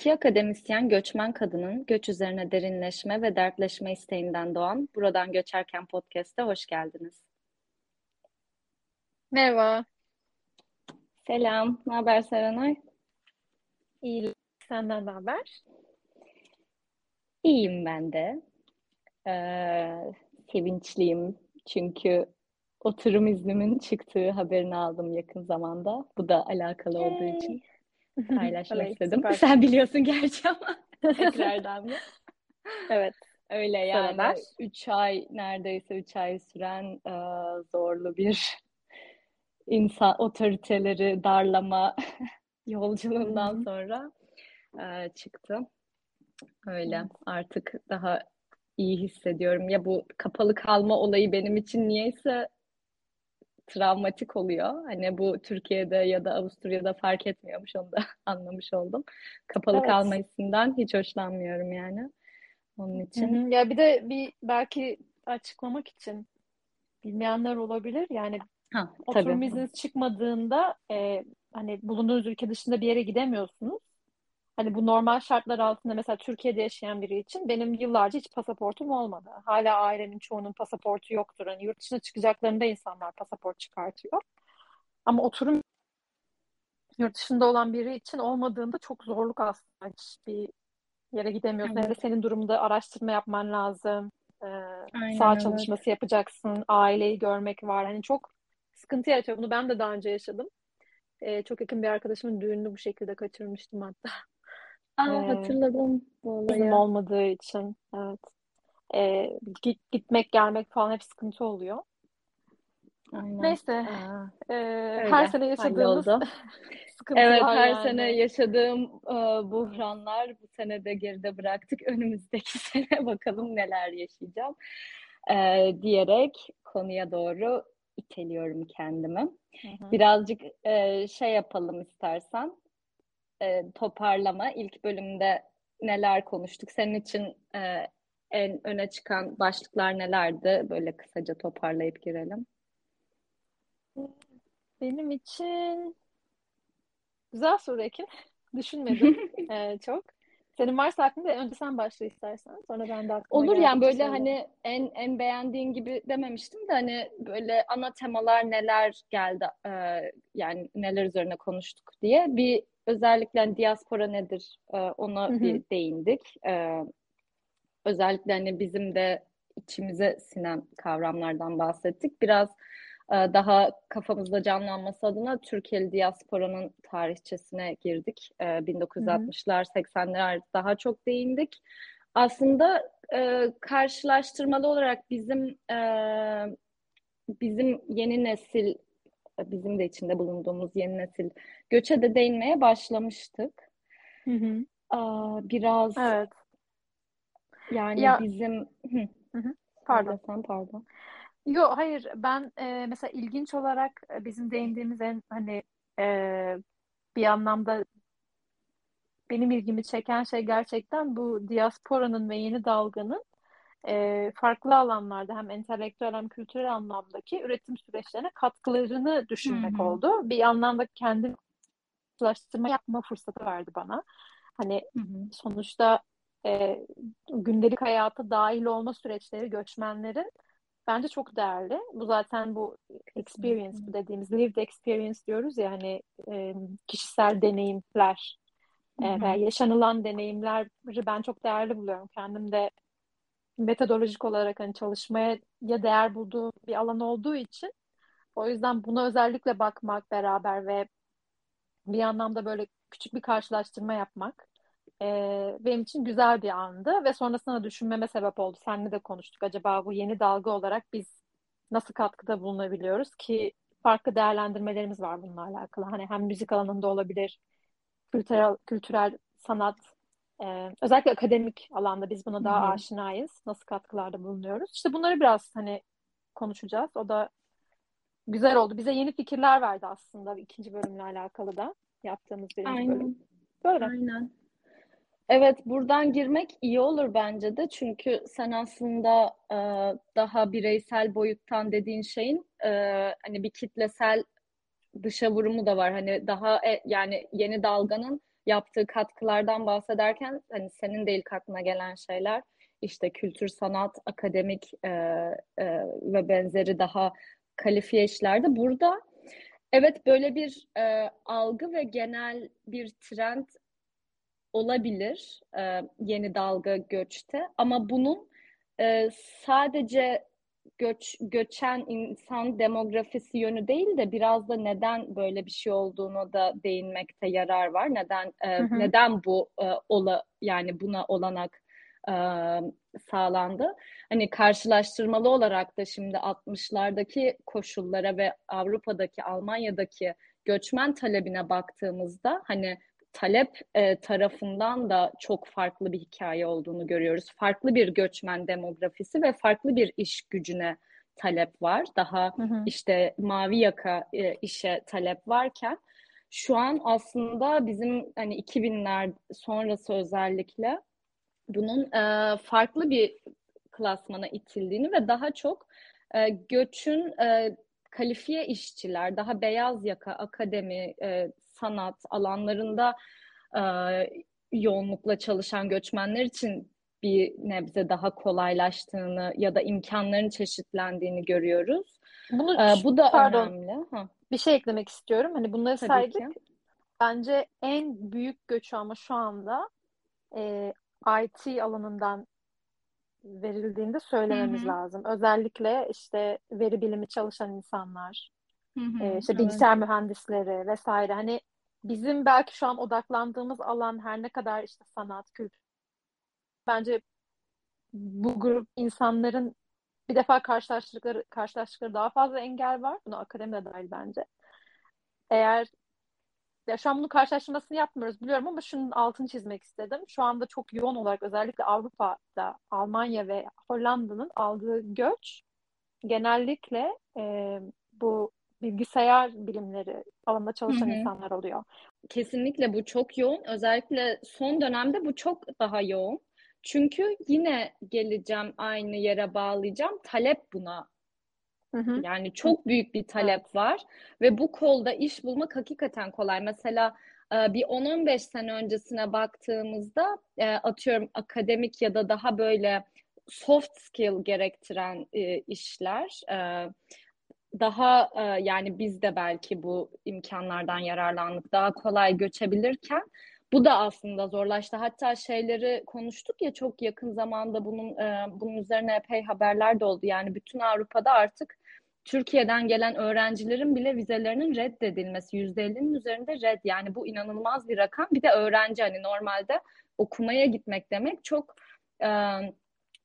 İki akademisyen göçmen kadının göç üzerine derinleşme ve dertleşme isteğinden doğan Buradan Göçerken podcast'e hoş geldiniz. Merhaba. Selam, ne haber Serenay? İyi, senden ne haber? İyiyim ben de. Ee, sevinçliyim çünkü oturum iznimin çıktığı haberini aldım yakın zamanda. Bu da alakalı olduğu için paylaşmak istedim. Sen biliyorsun gerçi ama tekrardan mı? Evet. Öyle yani Sıralar. 3 ay neredeyse 3 ay süren e, zorlu bir insan otoriteleri darlama yolculuğundan Hı hı. sonra e, çıktı. Öyle Evet. artık daha iyi hissediyorum. Ya bu kapalı kalma olayı benim için niyeyse travmatik oluyor. Hani bu Türkiye'de ya da Avusturya'da fark etmiyormuş onu da anlamış oldum. Kapalı Evet. kalma hissinden hiç hoşlanmıyorum yani. Onun Hı için. hı. Ya bir de bir belki açıklamak için bilmeyenler olabilir. Yani Ha, oturum izniniz çıkmadığında e, hani bulunduğunuz ülke dışında bir yere gidemiyorsunuz. Hani bu normal şartlar altında mesela Türkiye'de yaşayan biri için benim yıllarca hiç pasaportum olmadı. Hala ailemin çoğunun pasaportu yoktur. Hani yurt dışına çıkacaklarında insanlar pasaport çıkartıyor. Ama oturum yurt dışında olan biri için olmadığında çok zorluk aslında. Hiçbir yere gidemiyorsun. Evet. senin durumda araştırma yapman lazım. Ee, Aynen saha evet. çalışması yapacaksın. Aileyi görmek var. Hani çok sıkıntı yaratıyor. Bunu ben de daha önce yaşadım. Ee, çok yakın bir arkadaşımın düğününü bu şekilde kaçırmıştım hatta. Aa, Ee, hatırladım bu iznim olayı. olmadığı için. Evet. Ee, git, gitmek gelmek falan hep sıkıntı oluyor. Aynen. Neyse. Aa, ee, her öyle sene yaşadığımız halloldu. sıkıntılar Evet, her sene yani. yaşadığım e, buhranlar bu sene de geride bıraktık. Önümüzdeki sene bakalım neler yaşayacağım e, diyerek konuya doğru iteliyorum kendimi. Hı hı. Birazcık e, şey yapalım istersen. E, toparlama. İlk bölümde neler konuştuk? Senin için e, en öne çıkan başlıklar nelerdi? Böyle kısaca toparlayıp girelim. Benim için güzel soru Ekin. Düşünmedim ee, çok. Senin varsa aklında önce sen başla istersen. Sonra ben de aklıma Olur yani böyle söylerim. hani en en beğendiğin gibi dememiştim de hani böyle ana temalar neler geldi e, yani neler üzerine konuştuk diye bir özellikle hani diaspora nedir e, ona Hı hı. bir değindik. E, özellikle hani bizim de içimize sinen kavramlardan bahsettik. Biraz e, daha kafamızda canlanması adına Türkiye'li diasporanın tarihçesine girdik. E, Hı hı. 1960'lar, 80'ler daha çok değindik. Aslında e, karşılaştırmalı olarak bizim e, bizim yeni nesil, bizim de içinde bulunduğumuz yeni nesil göçe de değinmeye başlamıştık. Hı hı. Aa, biraz Evet. yani Ya bizim Hı, Pardon. sen pardon. Yo hayır ben e, mesela ilginç olarak e, bizim değindiğimiz en hani e, bir anlamda benim ilgimi çeken şey gerçekten bu diasporanın ve yeni dalganın e, farklı alanlarda hem entelektüel hem kültürel anlamdaki üretim süreçlerine katkılarını düşünmek hı. oldu. Bir anlamda kendi karşılaştırma yapma fırsatı verdi bana. Hani Hı hı. sonuçta e, gündelik hayata dahil olma süreçleri göçmenlerin bence çok değerli. Bu zaten bu experience bu dediğimiz lived experience diyoruz ya hani e, kişisel deneyimler e, veya yaşanılan deneyimleri ben çok değerli buluyorum. Kendim de metodolojik olarak hani çalışmaya ya değer bulduğum bir alan olduğu için o yüzden buna özellikle bakmak beraber ve bir anlamda böyle küçük bir karşılaştırma yapmak e, benim için güzel bir andı ve sonrasında düşünmeme sebep oldu. Seninle de konuştuk. Acaba bu yeni dalga olarak biz nasıl katkıda bulunabiliyoruz ki farklı değerlendirmelerimiz var bununla alakalı. Hani hem müzik alanında olabilir, kültürel, kültürel sanat, e, özellikle akademik alanda biz buna daha hı. aşinayız. Nasıl katkılarda bulunuyoruz? İşte bunları biraz hani konuşacağız. O da güzel oldu. Bize yeni fikirler verdi aslında ikinci bölümle alakalı da yaptığımız birinci bölüm. Aynen. Böyle. Aynen. Evet, buradan girmek iyi olur bence de. Çünkü sen aslında e, daha bireysel boyuttan dediğin şeyin e, hani bir kitlesel dışa vurumu da var. Hani daha e, yani yeni dalganın yaptığı katkılardan bahsederken hani senin de ilk aklına gelen şeyler işte kültür, sanat, akademik e, e, ve benzeri daha kalifiye işlerde. Burada evet böyle bir e, algı ve genel bir trend olabilir e, yeni dalga göçte ama bunun e, sadece göç göçen insan demografisi yönü değil de biraz da neden böyle bir şey olduğunu da değinmekte yarar var. Neden e, hı hı. neden bu e, ola yani buna olanak e, sağlandı. Hani karşılaştırmalı olarak da şimdi 60'lardaki koşullara ve Avrupa'daki Almanya'daki göçmen talebine baktığımızda hani talep e, tarafından da çok farklı bir hikaye olduğunu görüyoruz. Farklı bir göçmen demografisi ve farklı bir iş gücüne talep var. Daha hı hı. işte mavi yaka e, işe talep varken şu an aslında bizim hani 2000'ler sonrası özellikle bunun e, farklı bir klasmana itildiğini ve daha çok e, göçün e, kalifiye işçiler, daha beyaz yaka, akademi, e, sanat alanlarında e, yoğunlukla çalışan göçmenler için bir nebze daha kolaylaştığını ya da imkanların çeşitlendiğini görüyoruz. Bunu, ee, bu da pardon, önemli. Ha. Bir şey eklemek istiyorum. Hani bunları Tabii saydık. Ki. Bence en büyük göçü ama şu anda e, IT alanından verildiğinde söylememiz hı hı. lazım. Özellikle işte veri bilimi çalışan insanlar, hı hı, e, işte bilgisayar evet. mühendisleri vesaire. Hani bizim belki şu an odaklandığımız alan her ne kadar işte sanat, kültür bence bu grup insanların bir defa karşılaştıkları karşılaştıkları daha fazla engel var. Buna akademi de dahil bence. Eğer ya şu an bunu karşılaştırmasını yapmıyoruz biliyorum ama şunun altını çizmek istedim. Şu anda çok yoğun olarak özellikle Avrupa'da Almanya ve Hollanda'nın aldığı göç genellikle e, bu bilgisayar bilimleri alanında çalışan hı hı. insanlar oluyor. Kesinlikle bu çok yoğun. Özellikle son dönemde bu çok daha yoğun. Çünkü yine geleceğim aynı yere bağlayacağım. Talep buna Hı hı. Yani çok büyük bir talep var ve bu kolda iş bulmak hakikaten kolay. Mesela e, bir 10-15 sene öncesine baktığımızda e, atıyorum akademik ya da daha böyle soft skill gerektiren e, işler daha yani biz de belki bu imkanlardan yararlandık daha kolay göçebilirken bu da aslında zorlaştı. Hatta şeyleri konuştuk ya çok yakın zamanda bunun bunun üzerine epey haberler de oldu. Yani bütün Avrupa'da artık Türkiye'den gelen öğrencilerin bile vizelerinin reddedilmesi %50'nin üzerinde red yani bu inanılmaz bir rakam. Bir de öğrenci hani normalde okumaya gitmek demek çok e,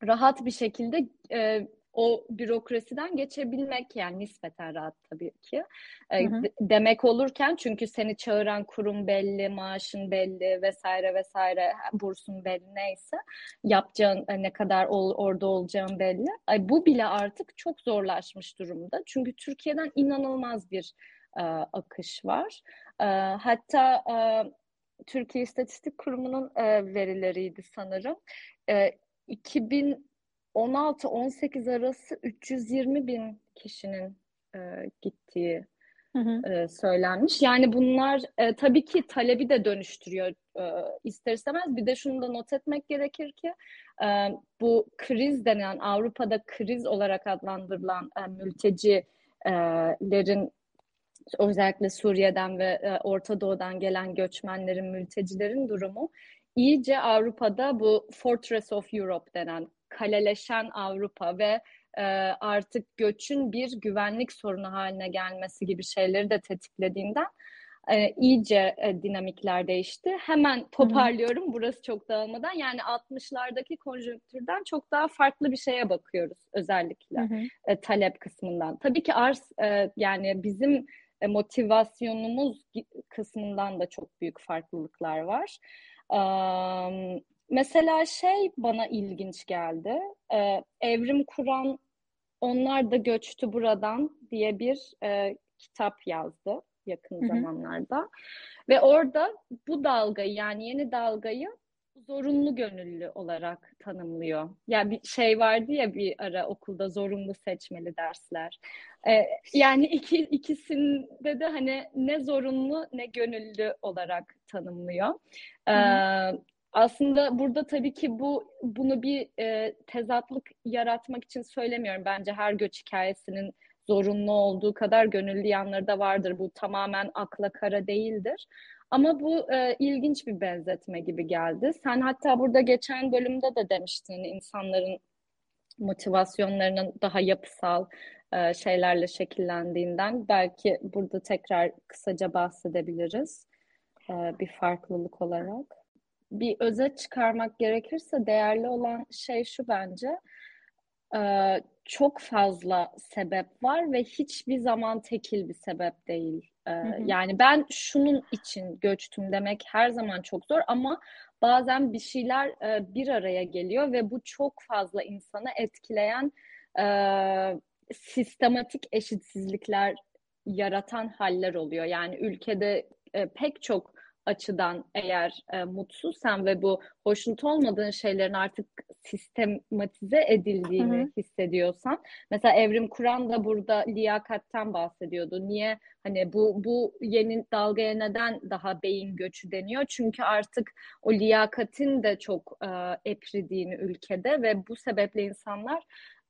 rahat bir şekilde e, o bürokrasiden geçebilmek yani nispeten rahat tabii ki e, hı hı. demek olurken çünkü seni çağıran kurum belli, maaşın belli vesaire vesaire bursun belli neyse yapacağın e, ne kadar ol, orada olacağın belli. Ay, bu bile artık çok zorlaşmış durumda. Çünkü Türkiye'den inanılmaz bir e, akış var. E, hatta e, Türkiye İstatistik Kurumu'nun e, verileriydi sanırım. E, 2000 16-18 arası 320 bin kişinin e, gittiği hı hı. E, söylenmiş. Yani bunlar e, tabii ki talebi de dönüştürüyor e, ister istemez. Bir de şunu da not etmek gerekir ki e, bu kriz denen Avrupa'da kriz olarak adlandırılan e, mültecilerin özellikle Suriye'den ve e, Orta Doğu'dan gelen göçmenlerin, mültecilerin durumu iyice Avrupa'da bu Fortress of Europe denen kaleleşen Avrupa ve e, artık göçün bir güvenlik sorunu haline gelmesi gibi şeyleri de tetiklediğinden e, iyice e, dinamikler değişti. Hemen toparlıyorum Hı-hı. burası çok dağılmadan. Yani 60'lardaki konjonktürden çok daha farklı bir şeye bakıyoruz özellikle e, talep kısmından. Tabii ki arz e, yani bizim e, motivasyonumuz kısmından da çok büyük farklılıklar var. Um, Mesela şey bana ilginç geldi. Ee, Evrim Kur'an Onlar da Göçtü Buradan diye bir e, kitap yazdı yakın Hı-hı. zamanlarda. Ve orada bu dalgayı yani yeni dalgayı zorunlu gönüllü olarak tanımlıyor. Yani bir şey vardı ya bir ara okulda zorunlu seçmeli dersler. Ee, yani iki, ikisinde de hani ne zorunlu ne gönüllü olarak tanımlıyor. Ee, aslında burada tabii ki bu bunu bir e, tezatlık yaratmak için söylemiyorum. Bence her göç hikayesinin zorunlu olduğu kadar gönüllü yanları da vardır. Bu tamamen akla kara değildir. Ama bu e, ilginç bir benzetme gibi geldi. Sen hatta burada geçen bölümde de demiştin insanların motivasyonlarının daha yapısal e, şeylerle şekillendiğinden. Belki burada tekrar kısaca bahsedebiliriz e, bir farklılık olarak. Bir özet çıkarmak gerekirse değerli olan şey şu bence. E, çok fazla sebep var ve hiçbir zaman tekil bir sebep değil Hı Yani ben şunun için göçtüm demek her zaman çok zor ama bazen bir şeyler bir araya geliyor ve bu çok fazla insanı etkileyen sistematik eşitsizlikler yaratan haller oluyor. Yani ülkede pek çok açıdan eğer e, mutsuzsan ve bu hoşnut olmadığın şeylerin artık sistematize edildiğini hı hı. hissediyorsan mesela Evrim Kur'an da burada liyakatten bahsediyordu. Niye hani bu bu yeni dalgaya neden daha beyin göçü deniyor? Çünkü artık o liyakatin de çok e, epridiğini ülkede ve bu sebeple insanlar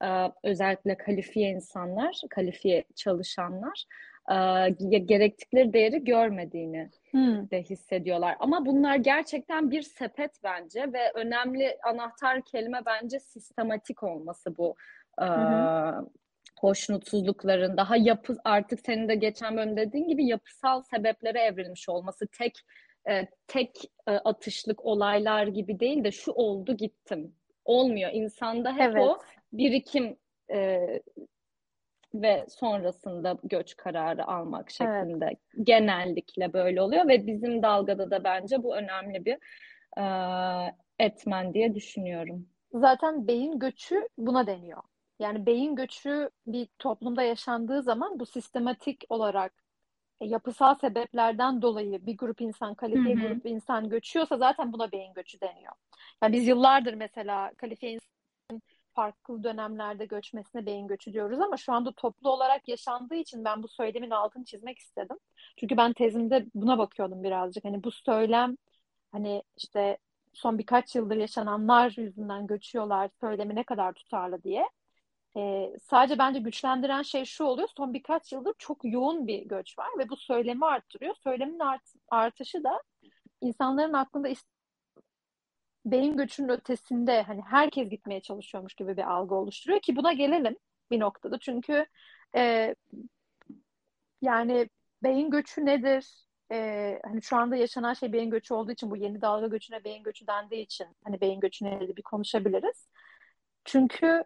e, özellikle kalifiye insanlar, kalifiye çalışanlar e, gerektikleri değeri görmediğini hmm. de hissediyorlar. Ama bunlar gerçekten bir sepet bence ve önemli anahtar kelime bence sistematik olması bu. E, hoşnutsuzlukların daha yapı artık senin de geçen bölüm dediğin gibi yapısal sebeplere evrilmiş olması tek e, tek e, atışlık olaylar gibi değil de şu oldu gittim olmuyor insanda hep evet. o birikim e, ve sonrasında göç kararı almak şeklinde evet. genellikle böyle oluyor ve bizim dalgada da bence bu önemli bir e, etmen diye düşünüyorum. Zaten beyin göçü buna deniyor. Yani beyin göçü bir toplumda yaşandığı zaman bu sistematik olarak e, yapısal sebeplerden dolayı bir grup insan, kalifiye hı hı. grup insan göçüyorsa zaten buna beyin göçü deniyor. Yani biz yıllardır mesela kalifiye farklı dönemlerde göçmesine beyin göçü diyoruz ama şu anda toplu olarak yaşandığı için ben bu söylemin altını çizmek istedim. Çünkü ben tezimde buna bakıyordum birazcık. Hani bu söylem hani işte son birkaç yıldır yaşananlar yüzünden göçüyorlar söylemi ne kadar tutarlı diye. Ee, sadece bence güçlendiren şey şu oluyor. Son birkaç yıldır çok yoğun bir göç var ve bu söylemi arttırıyor. Söylemin art, artışı da insanların aklında beyin göçünün ötesinde hani herkes gitmeye çalışıyormuş gibi bir algı oluşturuyor ki buna gelelim bir noktada. Çünkü e, yani beyin göçü nedir? E, hani şu anda yaşanan şey beyin göçü olduğu için bu yeni dalga göçüne beyin göçü dendiği için hani beyin göçü nedir bir konuşabiliriz. Çünkü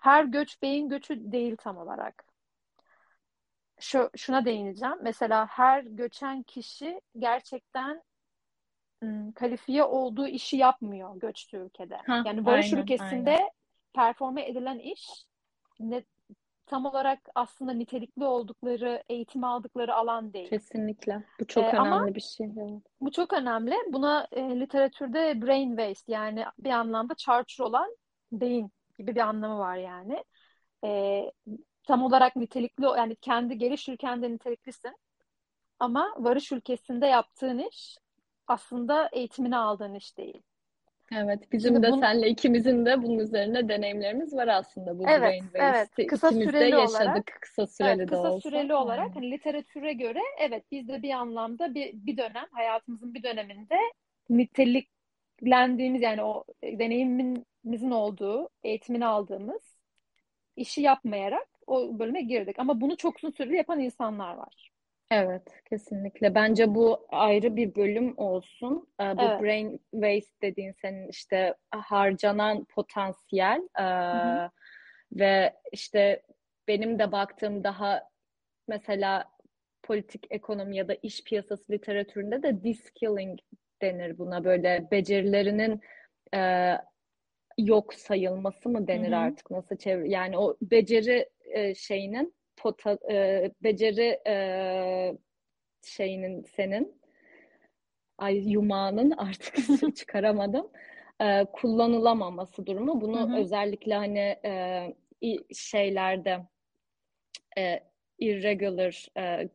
her göç beyin göçü değil tam olarak. Şu, şuna değineceğim. Mesela her göçen kişi gerçekten kalifiye olduğu işi yapmıyor göçtüğü ülkede. Ha, yani varış aynen, ülkesinde aynen. performe edilen iş ne, tam olarak aslında nitelikli oldukları, eğitim aldıkları alan değil. Kesinlikle. Bu çok ee, önemli ama bir şey. Bu çok önemli. Buna e, literatürde brain waste yani bir anlamda çarçur olan beyin gibi bir anlamı var yani. E, tam olarak nitelikli yani kendi geliş ülkende niteliklisin ama varış ülkesinde yaptığın iş aslında eğitimini aldığın iş değil. Evet, bizim Şimdi de bunu, senle ikimizin de bunun üzerine deneyimlerimiz var aslında bu evet, brain waste. Evet, kısa İkimiz süreli de yaşadık olarak, kısa süreli evet, de kısa olsa. süreli olarak hani literatüre göre evet biz de bir anlamda bir, bir dönem hayatımızın bir döneminde niteliklendiğimiz yani o deneyimimizin olduğu, eğitimini aldığımız işi yapmayarak o bölüme girdik. Ama bunu çok uzun süreli yapan insanlar var. Evet, kesinlikle. Bence bu ayrı bir bölüm olsun. Ee, bu Evet. brain waste dediğin senin işte harcanan potansiyel Hı hı. Ee, ve işte benim de baktığım daha mesela politik ekonomi ya da iş piyasası literatüründe de de-skilling denir buna böyle becerilerinin e, yok sayılması mı denir hı. artık nasıl çevir yani o beceri e, şeyinin pota, e, beceri e, şeyinin senin ay yumağının artık çıkaramadım e, kullanılamaması durumu. Bunu hı hı. özellikle hani e, şeylerde e, irregular e,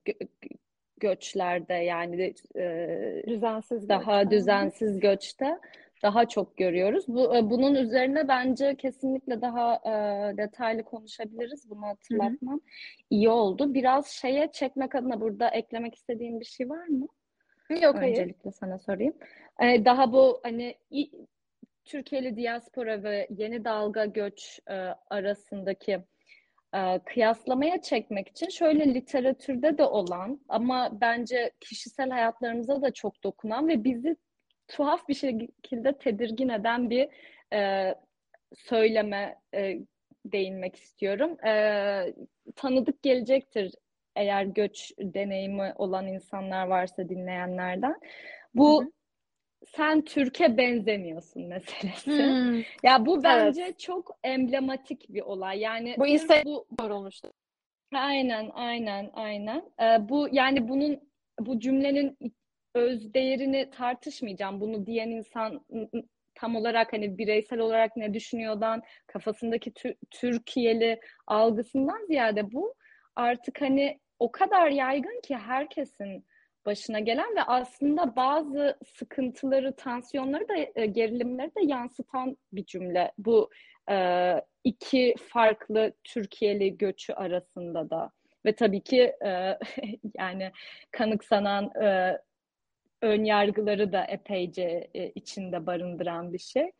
göçlerde yani e, düzensiz daha göç. düzensiz göçte daha çok görüyoruz. Bu e, bunun üzerine bence kesinlikle daha e, detaylı konuşabiliriz. Bunu hatırlatmam Hı-hı. iyi oldu. Biraz şeye çekmek adına burada eklemek istediğim bir şey var mı? Yok hayır. Öncelikle sana sorayım. E, daha bu hani Türkiye'li diaspora ve yeni dalga göç e, arasındaki e, kıyaslamaya çekmek için şöyle literatürde de olan ama bence kişisel hayatlarımıza da çok dokunan ve bizi tuhaf bir şekilde tedirgin eden bir e, söyleme e, değinmek istiyorum. E, tanıdık gelecektir eğer göç deneyimi olan insanlar varsa dinleyenlerden. Bu hı hı sen Türkiye benzemiyorsun meselesi. Hmm. Ya bu bence evet. çok emblematik bir olay. Yani bu Instagram bu olmuştu. Aynen, aynen, aynen. Ee, bu yani bunun bu cümlenin öz değerini tartışmayacağım. Bunu diyen insan tam olarak hani bireysel olarak ne düşünüyordan, kafasındaki Türkiye'li algısından ziyade bu artık hani o kadar yaygın ki herkesin başına gelen ve aslında bazı sıkıntıları, tansiyonları da e, gerilimleri de yansıtan bir cümle. Bu iki farklı Türkiye'li göçü arasında da ve tabii ki yani kanıksanan ön yargıları da epeyce e, içinde barındıran bir şey.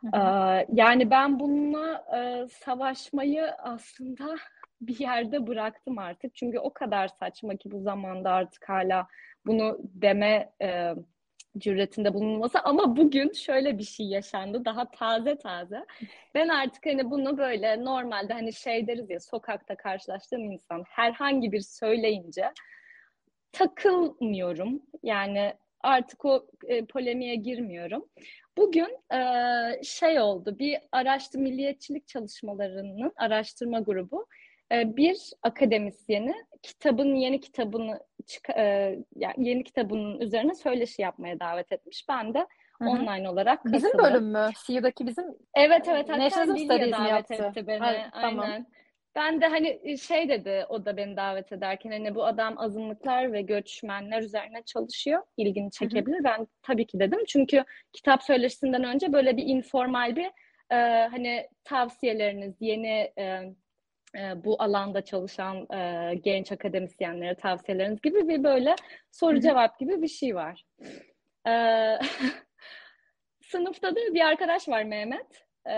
Hı hı. E, yani ben bununla e, savaşmayı aslında bir yerde bıraktım artık. Çünkü o kadar saçma ki bu zamanda artık hala bunu deme e, cüretinde bulunması ama bugün şöyle bir şey yaşandı daha taze taze. Ben artık hani bunu böyle normalde hani şey deriz ya sokakta karşılaştığım insan herhangi bir söyleyince takılmıyorum. Yani artık o e, polemiğe girmiyorum. Bugün e, şey oldu bir araştırma milliyetçilik çalışmalarının araştırma grubu ee, bir akademisyeni kitabın yeni kitabını e, yani yeni kitabının üzerine söyleşi yapmaya davet etmiş. Ben de Hı-hı. online olarak katıldım. Bizim bölüm mü? CEO'daki bizim Evet evet hatta Lilya davet yaptı. etti beni. Hayır, Aynen. Tamam. Ben de hani e, şey dedi o da beni davet ederken hani bu adam azınlıklar ve göçmenler üzerine çalışıyor. İlgini çekebilir. Hı hı. Ben tabii ki dedim. Çünkü kitap söyleşisinden önce böyle bir informal bir e, hani tavsiyeleriniz, yeni e, e, bu alanda çalışan e, genç akademisyenlere tavsiyeleriniz gibi bir böyle soru cevap gibi bir şey var. E, sınıfta da bir arkadaş var Mehmet. E,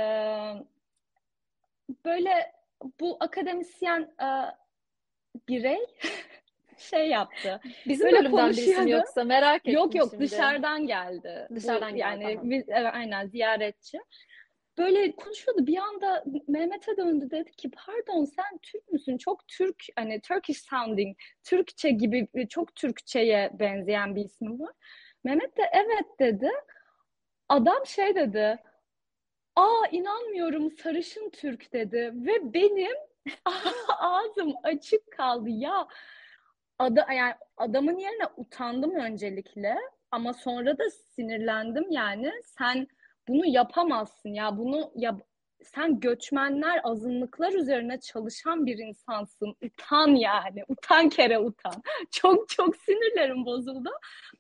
böyle bu akademisyen e, birey şey yaptı. Bizim böyle bölümden birisi yoksa merak ettim Yok yok şimdi. dışarıdan geldi. Dışarıdan bu, geldi. Yani biz, aynen ziyaretçi böyle konuşuyordu. Bir anda Mehmet'e döndü dedi ki pardon sen Türk müsün? Çok Türk hani Turkish sounding, Türkçe gibi çok Türkçeye benzeyen bir ismi var. Mehmet de evet dedi. Adam şey dedi. Aa inanmıyorum sarışın Türk dedi ve benim ağzım açık kaldı ya. Ada, yani adamın yerine utandım öncelikle ama sonra da sinirlendim yani. Sen bunu yapamazsın ya bunu ya sen göçmenler azınlıklar üzerine çalışan bir insansın. Utan yani. Utan kere utan. çok çok sinirlerim bozuldu.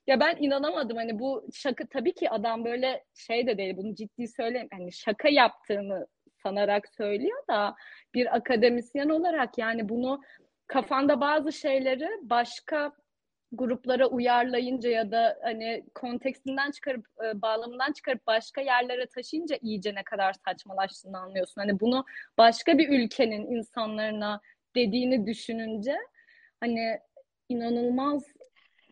Ya ben inanamadım hani bu şaka tabii ki adam böyle şey de değil bunu ciddi söyleyeyim. Hani şaka yaptığını sanarak söylüyor da bir akademisyen olarak yani bunu kafanda bazı şeyleri başka gruplara uyarlayınca ya da hani kontekstinden çıkarıp e, bağlamından çıkarıp başka yerlere taşıyınca iyice ne kadar saçmalaştığını anlıyorsun. Hani bunu başka bir ülkenin insanlarına dediğini düşününce hani inanılmaz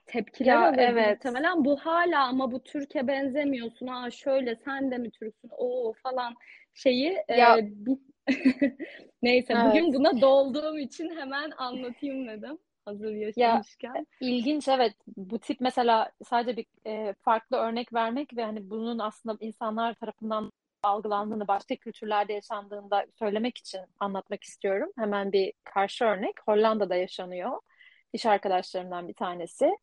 tepkiler ya, alıyor. Evet. Muhtemelen bu hala ama bu Türkiye benzemiyorsun. Ha şöyle sen de mi Türksün? O falan şeyi e, ya. E, bir... Neyse evet. bugün buna dolduğum için hemen anlatayım dedim hazır yaşamışken. Ya, ilginç evet. Bu tip mesela sadece bir e, farklı örnek vermek ve hani bunun aslında insanlar tarafından algılandığını, başka kültürlerde yaşandığında söylemek için anlatmak istiyorum. Hemen bir karşı örnek. Hollanda'da yaşanıyor. İş arkadaşlarımdan bir tanesi.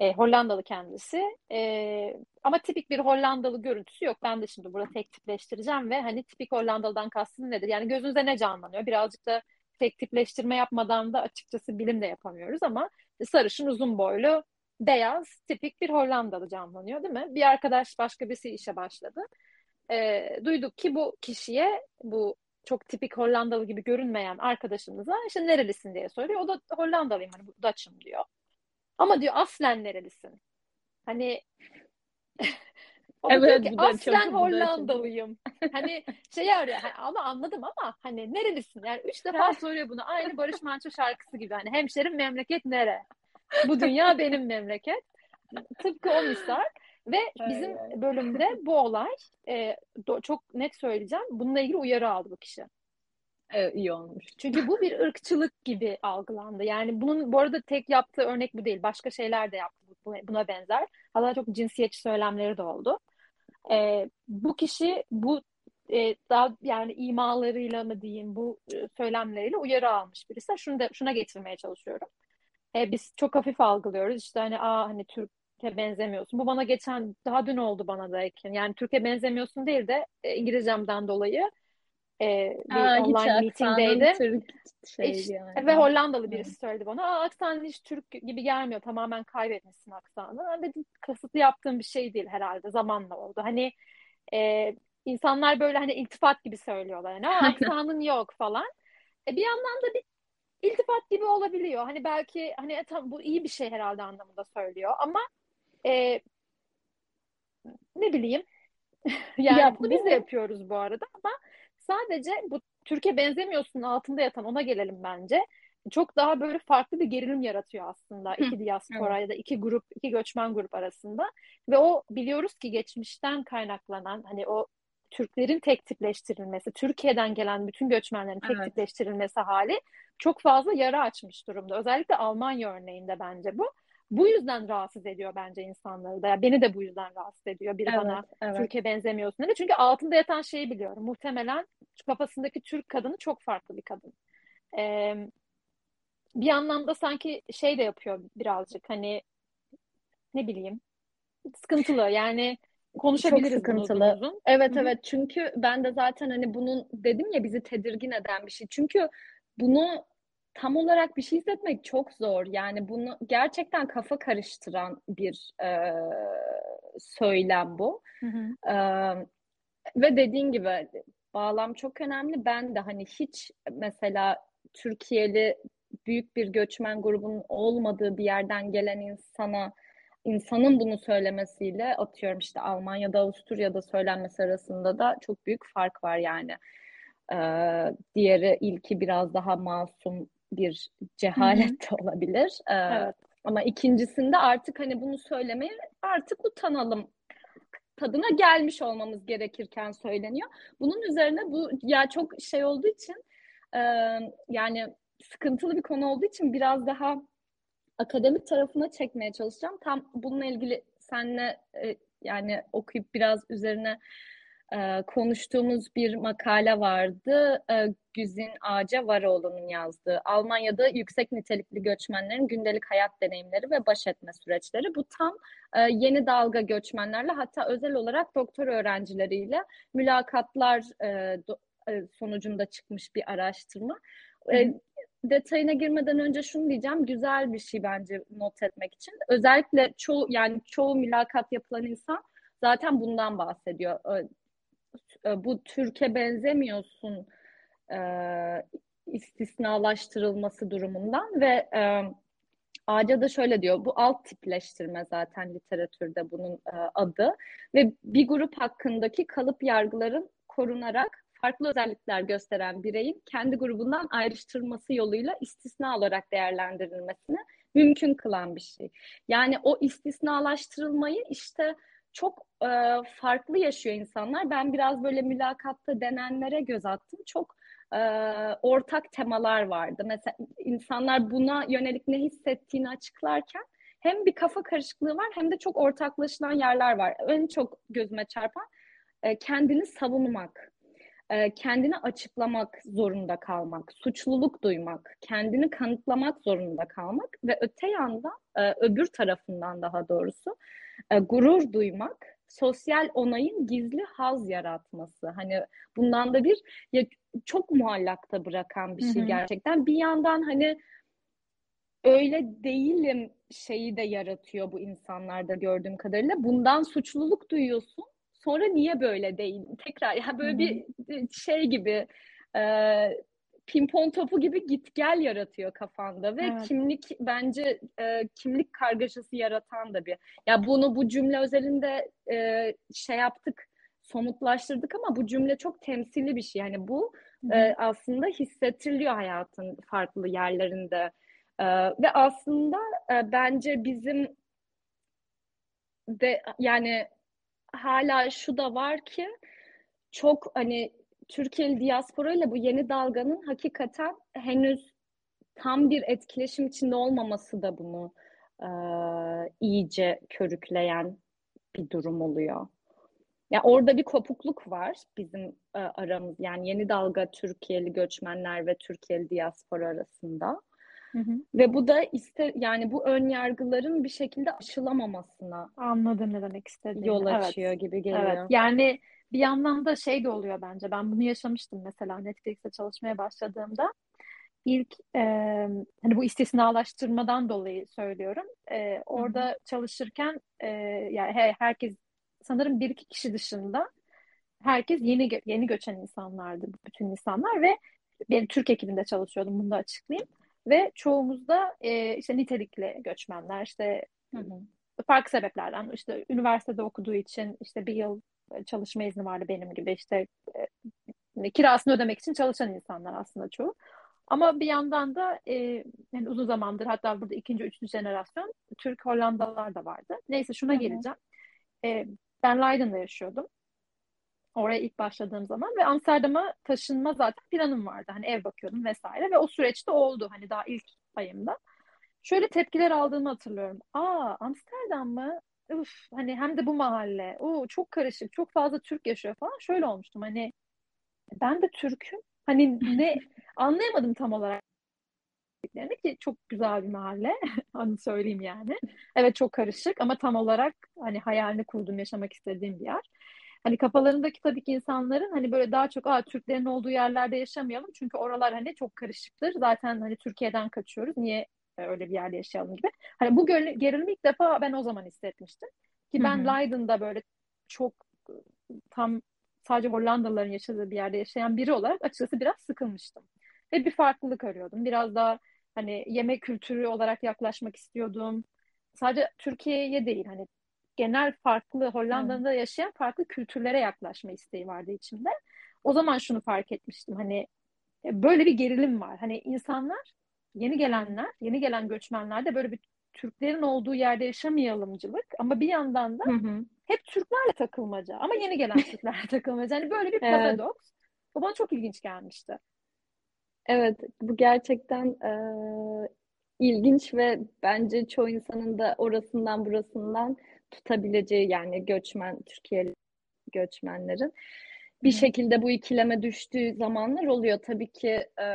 E, Hollandalı kendisi. E, ama tipik bir Hollandalı görüntüsü yok. Ben de şimdi burada tek tipleştireceğim ve hani tipik Hollandalı'dan kastım nedir? Yani gözünüzde ne canlanıyor? Birazcık da tek tipleştirme yapmadan da açıkçası bilim de yapamıyoruz ama sarışın uzun boylu beyaz tipik bir Hollandalı canlanıyor değil mi? Bir arkadaş başka birisi işe başladı. E, duyduk ki bu kişiye bu çok tipik Hollandalı gibi görünmeyen arkadaşımıza işte nerelisin diye soruyor. O da Hollandalıyım hani Dutch'ım diyor. Ama diyor aslen nerelisin? Hani o da evet, diyor ki aslen Hollandalıyım. hani şey arıyor hani, ama anladım ama hani nerelisin? Yani üç defa soruyor bunu. Aynı Barış Manço şarkısı gibi. Hani hemşerim memleket nere? Bu dünya benim memleket. Tıpkı o misal. Ve bizim bölümde bu olay e, do, çok net söyleyeceğim. Bununla ilgili uyarı aldı bu kişi. Evet, iyi olmuş. Çünkü bu bir ırkçılık gibi algılandı. Yani bunun bu arada tek yaptığı örnek bu değil. Başka şeyler de yaptı buna benzer. Hatta çok cinsiyetçi söylemleri de oldu. E, bu kişi bu e, daha yani imalarıyla mı diyeyim bu e, söylemleriyle uyarı almış birisi. Şunu da şuna getirmeye çalışıyorum. E, biz çok hafif algılıyoruz. İşte hani aa hani Türk'e benzemiyorsun. Bu bana geçen daha dün oldu bana da Ekin. Yani Türk'e benzemiyorsun değil de e, İngilizcemden dolayı e, bir Aa, online meetingdeydim. Türk şey hiç, yani. Ve Hollandalı birisi evet. söyledi bana. Aa, aksan hiç Türk gibi gelmiyor. Tamamen kaybetmişsin aksanı. Ben dedim kasıtlı yaptığım bir şey değil herhalde. Zamanla oldu. Hani e, insanlar böyle hani iltifat gibi söylüyorlar. Yani, aksanın yok falan. E, bir yandan da bir iltifat gibi olabiliyor. Hani belki hani e, tam bu iyi bir şey herhalde anlamında söylüyor ama e, ne bileyim yani ya, bunu biz de yapıyoruz bu arada ama sadece bu Türkiye benzemiyorsun altında yatan ona gelelim bence. Çok daha böyle farklı bir gerilim yaratıyor aslında iki diaspora ya da iki grup, iki göçmen grup arasında. Ve o biliyoruz ki geçmişten kaynaklanan hani o Türklerin tek tipleştirilmesi, Türkiye'den gelen bütün göçmenlerin tek evet. tipleştirilmesi hali çok fazla yara açmış durumda. Özellikle Almanya örneğinde bence bu. Bu yüzden rahatsız ediyor bence insanları da. Yani beni de bu yüzden rahatsız ediyor. Biri evet, bana evet. Türkiye benzemiyorsun dedi. Çünkü altında yatan şeyi biliyorum. Muhtemelen kafasındaki Türk kadını çok farklı bir kadın. Ee, bir anlamda sanki şey de yapıyor birazcık hani ne bileyim sıkıntılı yani konuşabiliriz Çok sıkıntılı. Uzun. Evet Hı-hı. evet çünkü ben de zaten hani bunun dedim ya bizi tedirgin eden bir şey. Çünkü bunu tam olarak bir şey hissetmek çok zor. Yani bunu gerçekten kafa karıştıran bir e, söylem bu. E, ve dediğin gibi bağlam çok önemli. Ben de hani hiç mesela Türkiye'li büyük bir göçmen grubunun olmadığı bir yerden gelen insana insanın bunu söylemesiyle atıyorum işte Almanya'da Avusturya'da söylenmesi arasında da çok büyük fark var yani. Ee, diğeri ilki biraz daha masum bir cehalet de olabilir. Ee, evet. Ama ikincisinde artık hani bunu söylemeye artık utanalım tadına gelmiş olmamız gerekirken söyleniyor. Bunun üzerine bu ya çok şey olduğu için e, yani sıkıntılı bir konu olduğu için biraz daha akademik tarafına çekmeye çalışacağım. Tam bununla ilgili seninle e, yani okuyup biraz üzerine e, konuştuğumuz bir makale vardı. E, Güzin Ağaca Varoğlu'nun yazdığı. Almanya'da yüksek nitelikli göçmenlerin gündelik hayat deneyimleri ve baş etme süreçleri. Bu tam e, yeni dalga göçmenlerle hatta özel olarak doktor öğrencileriyle mülakatlar e, do, e, sonucunda çıkmış bir araştırma. E, detayına girmeden önce şunu diyeceğim. Güzel bir şey bence not etmek için. Özellikle çoğu yani çoğu mülakat yapılan insan zaten bundan bahsediyor. E, bu Türkiye benzemiyorsun e, istisnalaştırılması durumundan ve e, Ağaca da şöyle diyor, bu alt tipleştirme zaten literatürde bunun e, adı ve bir grup hakkındaki kalıp yargıların korunarak farklı özellikler gösteren bireyin kendi grubundan ayrıştırılması yoluyla istisna olarak değerlendirilmesini mümkün kılan bir şey. Yani o istisnalaştırılmayı işte çok e, farklı yaşıyor insanlar. Ben biraz böyle mülakatta denenlere göz attım. Çok e, ortak temalar vardı. Mesela insanlar buna yönelik ne hissettiğini açıklarken hem bir kafa karışıklığı var hem de çok ortaklaşılan yerler var. En çok gözüme çarpan e, kendini savunmak. e, kendini açıklamak zorunda kalmak, suçluluk duymak, kendini kanıtlamak zorunda kalmak ve öte yandan e, öbür tarafından daha doğrusu e, gurur duymak, sosyal onayın gizli haz yaratması. Hani bundan da bir ya, çok muallakta bırakan bir şey gerçekten. Bir yandan hani öyle değilim şeyi de yaratıyor bu insanlarda gördüğüm kadarıyla. Bundan suçluluk duyuyorsun. Sonra niye böyle değil? Tekrar yani böyle bir şey gibi e, pimpon topu gibi git gel yaratıyor kafanda ve evet. kimlik bence e, kimlik kargaşası yaratan da bir. Ya bunu bu cümle özelinde e, şey yaptık, somutlaştırdık ama bu cümle çok temsili bir şey. Yani bu e, aslında hissettiriliyor hayatın farklı yerlerinde. E, ve aslında e, bence bizim de yani hala şu da var ki çok hani Türkiye'li diaspora ile bu yeni dalganın hakikaten henüz tam bir etkileşim içinde olmaması da bunu e, iyice körükleyen bir durum oluyor. Yani orada bir kopukluk var bizim e, aramız. Yani yeni dalga Türkiye'li göçmenler ve Türkiye'li diaspora arasında. Hı hı. Ve bu da iste yani bu ön yargıların bir şekilde aşılamamasına anladım ne demek istediğini. Yol açıyor evet. gibi geliyor. Evet. Yani bir yandan da şey de oluyor bence. Ben bunu yaşamıştım mesela Netflix'te çalışmaya başladığımda. İlk e, hani bu istisnalaştırmadan dolayı söylüyorum. E, orada Hı-hı. çalışırken e, yani he, herkes sanırım bir iki kişi dışında herkes yeni yeni göçen insanlardı bütün insanlar ve ben Türk ekibinde çalışıyordum bunu da açıklayayım. Ve çoğumuzda e, işte nitelikli göçmenler işte hı hı. farklı sebeplerden işte üniversitede okuduğu için işte bir yıl çalışma izni vardı benim gibi işte e, kirasını ödemek için çalışan insanlar aslında çoğu. Ama bir yandan da e, yani uzun zamandır hatta burada ikinci, üçüncü jenerasyon Türk Hollandalılar da vardı. Neyse şuna geleceğim. E, ben Leiden'da yaşıyordum. Oraya ilk başladığım zaman ve Amsterdam'a taşınma zaten planım vardı. Hani ev bakıyordum vesaire ve o süreçte oldu. Hani daha ilk ayımda. Şöyle tepkiler aldığımı hatırlıyorum. Aa Amsterdam mı? Uf, hani hem de bu mahalle. O çok karışık, çok fazla Türk yaşıyor falan. Şöyle olmuştum hani ben de Türk'üm. Hani ne anlayamadım tam olarak ki çok güzel bir mahalle. Onu söyleyeyim yani. Evet çok karışık ama tam olarak hani hayalini kurduğum, yaşamak istediğim bir yer. Hani kafalarındaki tabii ki insanların hani böyle daha çok Aa, Türklerin olduğu yerlerde yaşamayalım. Çünkü oralar hani çok karışıktır. Zaten hani Türkiye'den kaçıyoruz. Niye öyle bir yerde yaşayalım gibi. Hani bu gerilimi ilk defa ben o zaman hissetmiştim. Ki ben Leiden'da böyle çok tam sadece Hollandalıların yaşadığı bir yerde yaşayan biri olarak açıkçası biraz sıkılmıştım. Ve bir farklılık arıyordum. Biraz daha hani yemek kültürü olarak yaklaşmak istiyordum. Sadece Türkiye'ye değil hani genel farklı Hollanda'da hmm. yaşayan farklı kültürlere yaklaşma isteği vardı içimde. O zaman şunu fark etmiştim hani e, böyle bir gerilim var. Hani insanlar yeni gelenler, yeni gelen göçmenler de böyle bir Türklerin olduğu yerde yaşamayalımcılık ama bir yandan da hı hı. hep Türklerle takılmaca ama yeni gelen Türklerle takılmaca. Yani böyle bir paradoks. Evet. Bu bana çok ilginç gelmişti. Evet, bu gerçekten e, ilginç ve bence çoğu insanın da orasından burasından tutabileceği yani göçmen Türkiye'li göçmenlerin bir şekilde bu ikileme düştüğü zamanlar oluyor. Tabii ki e,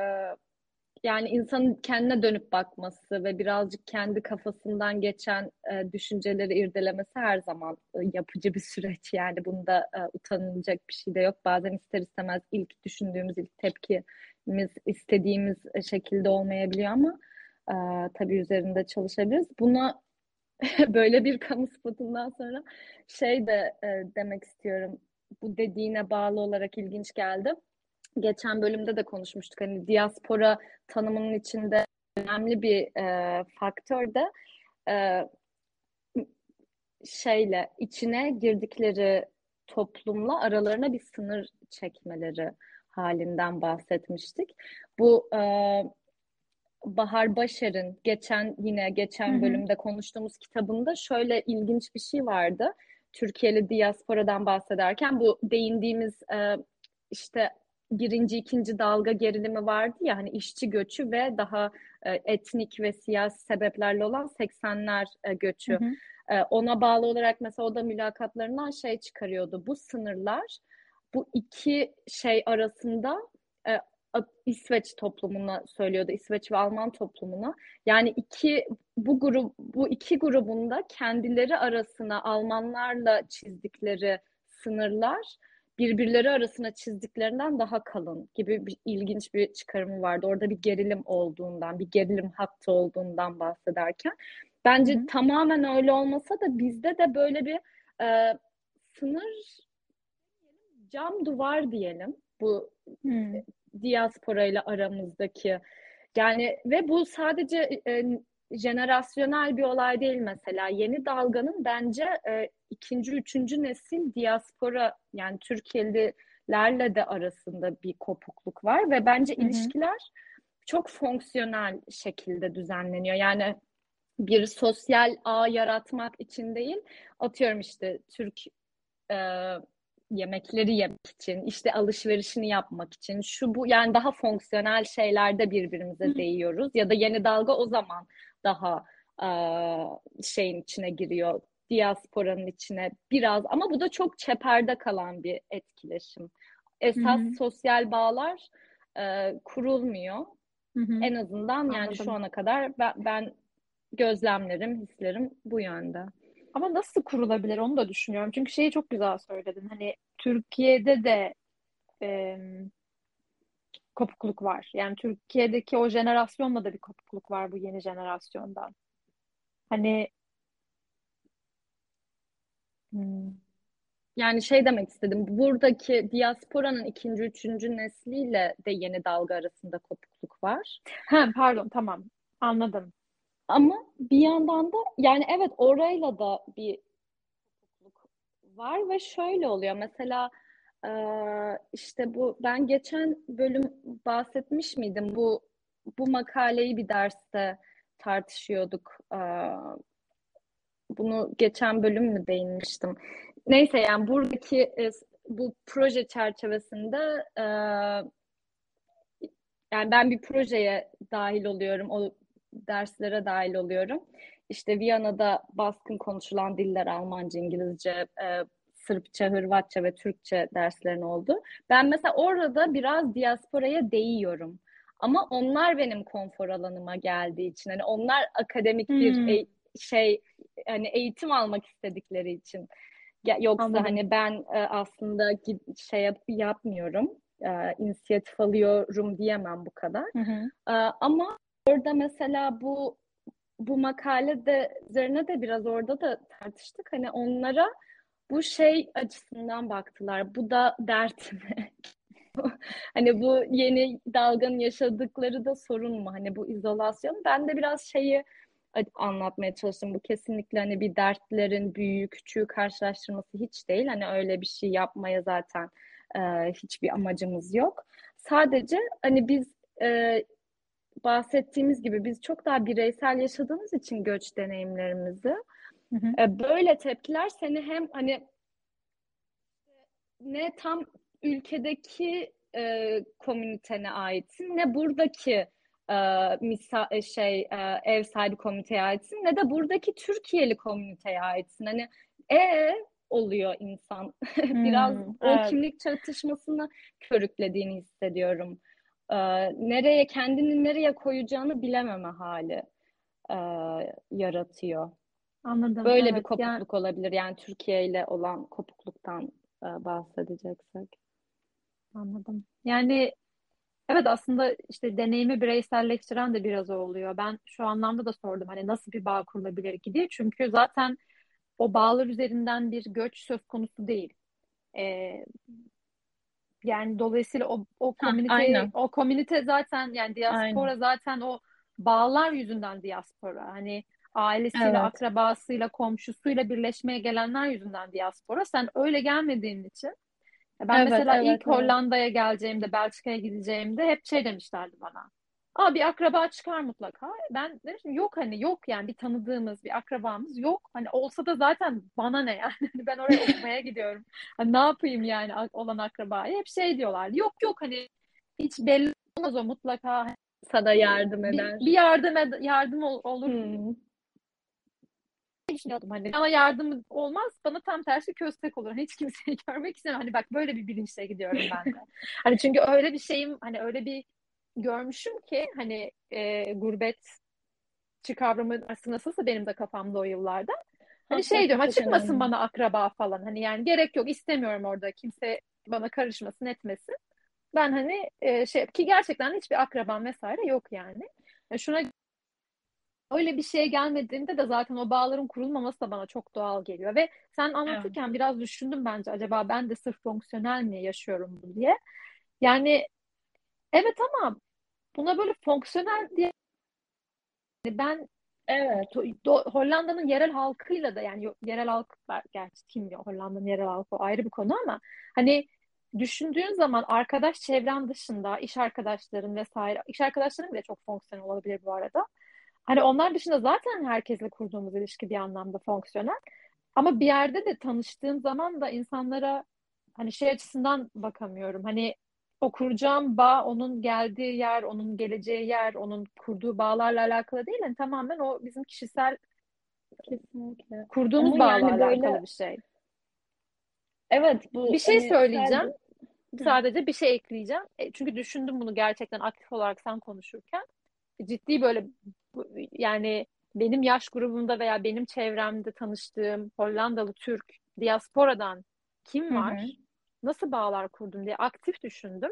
yani insanın kendine dönüp bakması ve birazcık kendi kafasından geçen e, düşünceleri irdelemesi her zaman e, yapıcı bir süreç. Yani bunda e, utanılacak bir şey de yok. Bazen ister istemez ilk düşündüğümüz, ilk tepkimiz istediğimiz şekilde olmayabiliyor ama e, tabii üzerinde çalışabiliriz. Buna böyle bir kamu spotundan sonra şey de e, demek istiyorum. Bu dediğine bağlı olarak ilginç geldi geçen bölümde de konuşmuştuk. Hani diaspora tanımının içinde önemli bir e, faktör de e, şeyle içine girdikleri toplumla aralarına bir sınır çekmeleri halinden bahsetmiştik. Bu e, Bahar Başar'ın geçen yine geçen hı hı. bölümde konuştuğumuz kitabında şöyle ilginç bir şey vardı. Türkiye'li diasporadan bahsederken bu değindiğimiz e, işte birinci, ikinci dalga gerilimi vardı ya hani işçi göçü ve daha e, etnik ve siyasi sebeplerle olan 80'ler e, göçü. Hı hı. E, ona bağlı olarak mesela o da mülakatlarından şey çıkarıyordu. Bu sınırlar bu iki şey arasında İsveç toplumuna söylüyordu. İsveç ve Alman toplumuna. Yani iki bu grup bu iki grubunda kendileri arasına Almanlarla çizdikleri sınırlar birbirleri arasına çizdiklerinden daha kalın gibi bir ilginç bir çıkarımı vardı. Orada bir gerilim olduğundan, bir gerilim hattı olduğundan bahsederken. Bence Hı-hı. tamamen öyle olmasa da bizde de böyle bir e, sınır cam duvar diyelim bu hmm. diaspora ile aramızdaki yani ve bu sadece e, jenerasyonel bir olay değil mesela. Yeni dalganın bence e, ikinci, üçüncü nesil diaspora yani Türkiye'lilerle de arasında bir kopukluk var ve bence Hı-hı. ilişkiler çok fonksiyonel şekilde düzenleniyor. Yani bir sosyal ağ yaratmak için değil, atıyorum işte Türk e, yemekleri yemek için, işte alışverişini yapmak için, şu bu yani daha fonksiyonel şeylerde birbirimize değiyoruz ya da yeni dalga o zaman daha e, şeyin içine giriyor, diasporanın içine biraz ama bu da çok çeperde kalan bir etkileşim. Esas Hı-hı. sosyal bağlar e, kurulmuyor. Hı-hı. En azından yani Anladım. şu ana kadar ben, ben gözlemlerim, hislerim bu yönde. Ama nasıl kurulabilir onu da düşünüyorum. Çünkü şeyi çok güzel söyledin. Hani Türkiye'de de e, kopukluk var. Yani Türkiye'deki o jenerasyonla da bir kopukluk var bu yeni jenerasyondan. Hani hmm. Yani şey demek istedim. Buradaki diasporanın ikinci, üçüncü nesliyle de yeni dalga arasında kopukluk var. Ha, pardon tamam anladım. Ama bir yandan da yani evet orayla da bir kopukluk var ve şöyle oluyor. Mesela işte bu ben geçen bölüm bahsetmiş miydim? Bu bu makaleyi bir derste tartışıyorduk. Bunu geçen bölüm mü değinmiştim? Neyse yani buradaki bu proje çerçevesinde yani ben bir projeye dahil oluyorum. O derslere dahil oluyorum. İşte Viyana'da baskın konuşulan diller Almanca, İngilizce, Sırpça, Hırvatça ve Türkçe derslerin oldu. Ben mesela orada biraz diasporaya değiyorum. Ama onlar benim konfor alanıma geldiği için hani onlar akademik bir hmm. e- şey hani eğitim almak istedikleri için yoksa Anladım. hani ben e, aslında şey yap, yapmıyorum e, inisiyatif alıyorum diyemem bu kadar hı hı. E, ama orada mesela bu bu makalede üzerine de biraz orada da tartıştık hani onlara bu şey açısından baktılar. Bu da dert mi? hani bu yeni dalganın yaşadıkları da sorun mu? Hani bu izolasyon. Ben de biraz şeyi anlatmaya çalıştım. Bu kesinlikle hani bir dertlerin büyüğü küçüğü karşılaştırması hiç değil. Hani öyle bir şey yapmaya zaten e, hiçbir amacımız yok. Sadece hani biz e, bahsettiğimiz gibi biz çok daha bireysel yaşadığımız için göç deneyimlerimizi Hı hı. E, böyle tepkiler seni hem hani ne tam ülkedeki e, komünitene aitsin ne buradaki e, misa e, şey e, ev sahibi komiteye aitsin ne de buradaki Türkiye'li komüniteye aitsin. Hani e oluyor insan. Biraz hmm, o evet. kimlik çatışmasını körüklediğini hissediyorum. E, nereye kendini nereye koyacağını bilememe hali e, yaratıyor. Anladım. Böyle evet, bir kopukluk yani... olabilir. Yani Türkiye ile olan kopukluktan e, bahsedeceksek. Anladım. Yani evet aslında işte deneyimi bireyselleştiren de biraz oluyor. Ben şu anlamda da sordum hani nasıl bir bağ kurulabilir ki diye. Çünkü zaten o bağlar üzerinden bir göç söz konusu değil. Ee, yani dolayısıyla o o komünite o komünite zaten yani diaspora aynen. zaten o bağlar yüzünden diaspora. Hani ailesiyle, evet. akrabasıyla, komşusuyla birleşmeye gelenler yüzünden diaspora. Sen öyle gelmediğin için ben evet, mesela evet, ilk evet. Hollanda'ya geleceğimde, Belçika'ya gideceğimde hep şey demişlerdi bana. Aa bir akraba çıkar mutlaka. Ben demiştim yok hani yok yani bir tanıdığımız bir akrabamız yok. Hani olsa da zaten bana ne yani. Hani ben oraya okumaya gidiyorum. Hani ne yapayım yani olan akrabayı. Hep şey diyorlar. Yok yok hani hiç belli olmaz o mutlaka. Sana yardım eder. Bir, bir yardım ed yardım ol olur. Hmm. Düşünüyordum hani bana yardım olmaz bana tam tersi köstek olur. Hani hiç kimseyi görmek istemiyorum. Hani bak böyle bir bilinçle gidiyorum ben de. hani çünkü öyle bir şeyim hani öyle bir görmüşüm ki hani e, gurbet kavramı aslında nasılsa benim de kafamda o yıllarda. Hani şey diyorum çıkmasın bana akraba falan. Hani yani gerek yok istemiyorum orada kimse bana karışmasın etmesin. Ben hani e, şey ki gerçekten hiçbir akrabam vesaire yok yani. yani şuna öyle bir şeye gelmediğinde de zaten o bağların kurulmaması da bana çok doğal geliyor ve sen anlatırken evet. biraz düşündüm bence acaba ben de sırf fonksiyonel mi yaşıyorum bu diye. Yani evet ama buna böyle fonksiyonel diye ben Evet. Hollanda'nın yerel halkıyla da yani yerel halklar gerçi kim ya Hollanda'nın yerel halkı ayrı bir konu ama hani düşündüğün zaman arkadaş çevren dışında iş arkadaşların vesaire iş arkadaşların bile çok fonksiyonel olabilir bu arada. Hani onlar dışında zaten herkesle kurduğumuz ilişki bir anlamda fonksiyonel. Ama bir yerde de tanıştığım zaman da insanlara hani şey açısından bakamıyorum. Hani o kuracağım bağ onun geldiği yer, onun geleceği yer, onun kurduğu bağlarla alakalı değil. Yani tamamen o bizim kişisel kesinlikle kurduğumuz Ama bağlarla yani böyle... alakalı bir şey. Evet bu bir şey hani söyleyeceğim. Sadece... sadece bir şey ekleyeceğim. E, çünkü düşündüm bunu gerçekten aktif olarak sen konuşurken. Ciddi böyle yani benim yaş grubumda veya benim çevremde tanıştığım Hollandalı Türk diasporadan kim var? Hı hı nasıl bağlar kurdum diye aktif düşündüm.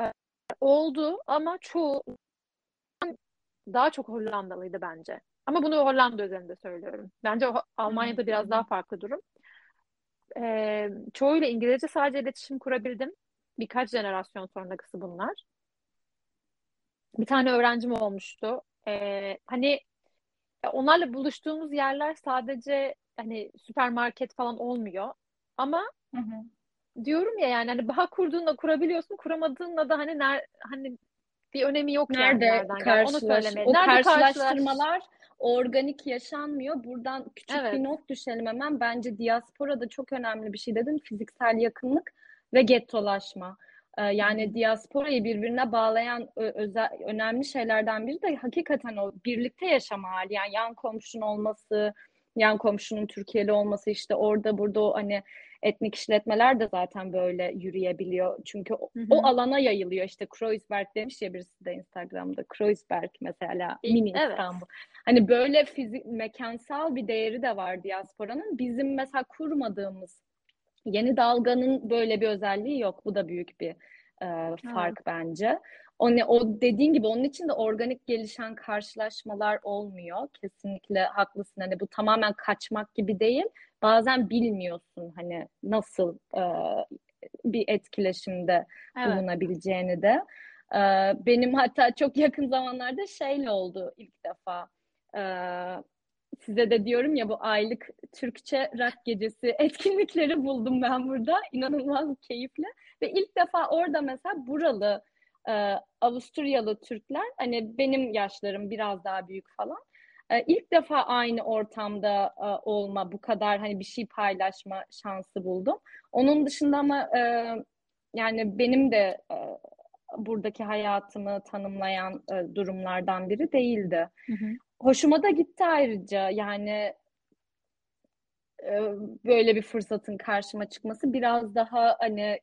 Ee, oldu ama çoğu daha çok Hollandalıydı bence. Ama bunu Hollanda üzerinde söylüyorum. Bence Almanya'da biraz daha farklı durum. Ee, çoğuyla İngilizce sadece iletişim kurabildim. Birkaç jenerasyon sonrası bunlar. Bir tane öğrencim olmuştu. Ee, hani onlarla buluştuğumuz yerler sadece hani süpermarket falan olmuyor. Ama hı hı. diyorum ya yani hani bağ kurduğunda kurabiliyorsun, kuramadığında da hani ner, hani bir önemi yok Nerede yani nereden gel. Onu söylemeye. O Nerede karşılaştırmalar organik yaşanmıyor. Buradan küçük evet. bir not düşelim hemen. Bence diaspora da çok önemli bir şey dedin. Fiziksel yakınlık ve gettolaşma. Ee, yani diasporayı birbirine bağlayan özel, önemli şeylerden biri de hakikaten o birlikte yaşama hali. Yani yan komşun olması, yan komşunun Türkiye'li olması işte orada burada o hani etnik işletmeler de zaten böyle yürüyebiliyor. Çünkü o, hı hı. o alana yayılıyor. İşte Kreuzberg demiş ya birisi de Instagram'da. Kreuzberg mesela mini evet. İstanbul. Hani böyle fizik mekansal bir değeri de var diasporanın. Bizim mesela kurmadığımız yeni dalganın böyle bir özelliği yok. Bu da büyük bir e, fark evet. bence. O, ne, o dediğin gibi onun için de organik gelişen karşılaşmalar olmuyor. Kesinlikle haklısın. Hani bu tamamen kaçmak gibi değil. Bazen bilmiyorsun hani nasıl e, bir etkileşimde evet. bulunabileceğini de. E, benim hatta çok yakın zamanlarda şeyle oldu ilk defa. E, size de diyorum ya bu aylık Türkçe rock gecesi etkinlikleri buldum ben burada. İnanılmaz keyifli. Ve ilk defa orada mesela buralı e, Avusturyalı Türkler hani benim yaşlarım biraz daha büyük falan. E, ilk defa aynı ortamda e, olma, bu kadar hani bir şey paylaşma şansı buldum. Onun dışında ama e, yani benim de e, buradaki hayatımı tanımlayan e, durumlardan biri değildi. Hı hı. Hoşuma da gitti ayrıca yani e, böyle bir fırsatın karşıma çıkması biraz daha hani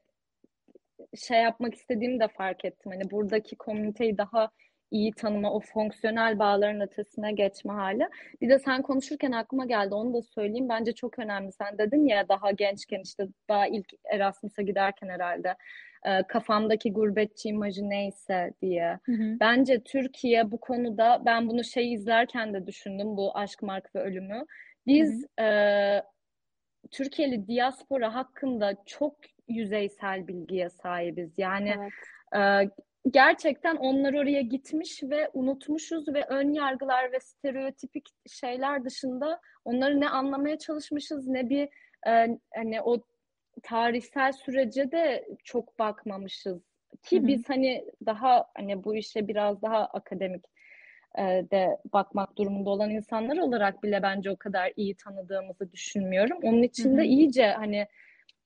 şey yapmak istediğimi de fark ettim. Hani buradaki komüniteyi daha iyi tanıma, o fonksiyonel bağların ötesine geçme hali. Bir de sen konuşurken aklıma geldi, onu da söyleyeyim. Bence çok önemli. Sen dedin ya daha gençken işte daha ilk Erasmus'a giderken herhalde e, kafamdaki gurbetçi imajı neyse diye. Hı hı. Bence Türkiye bu konuda ben bunu şey izlerken de düşündüm bu Aşk, Mark ve Ölümü. Biz hı hı. E, Türkiye'li diaspora hakkında çok yüzeysel bilgiye sahibiz. Yani evet. e, gerçekten onlar oraya gitmiş ve unutmuşuz ve ön yargılar ve stereotipik şeyler dışında onları ne anlamaya çalışmışız ne bir e, hani o tarihsel sürece de çok bakmamışız ki Hı-hı. biz hani daha hani bu işe biraz daha akademik e, de bakmak durumunda olan insanlar olarak bile bence o kadar iyi tanıdığımızı düşünmüyorum. Onun için de iyice hani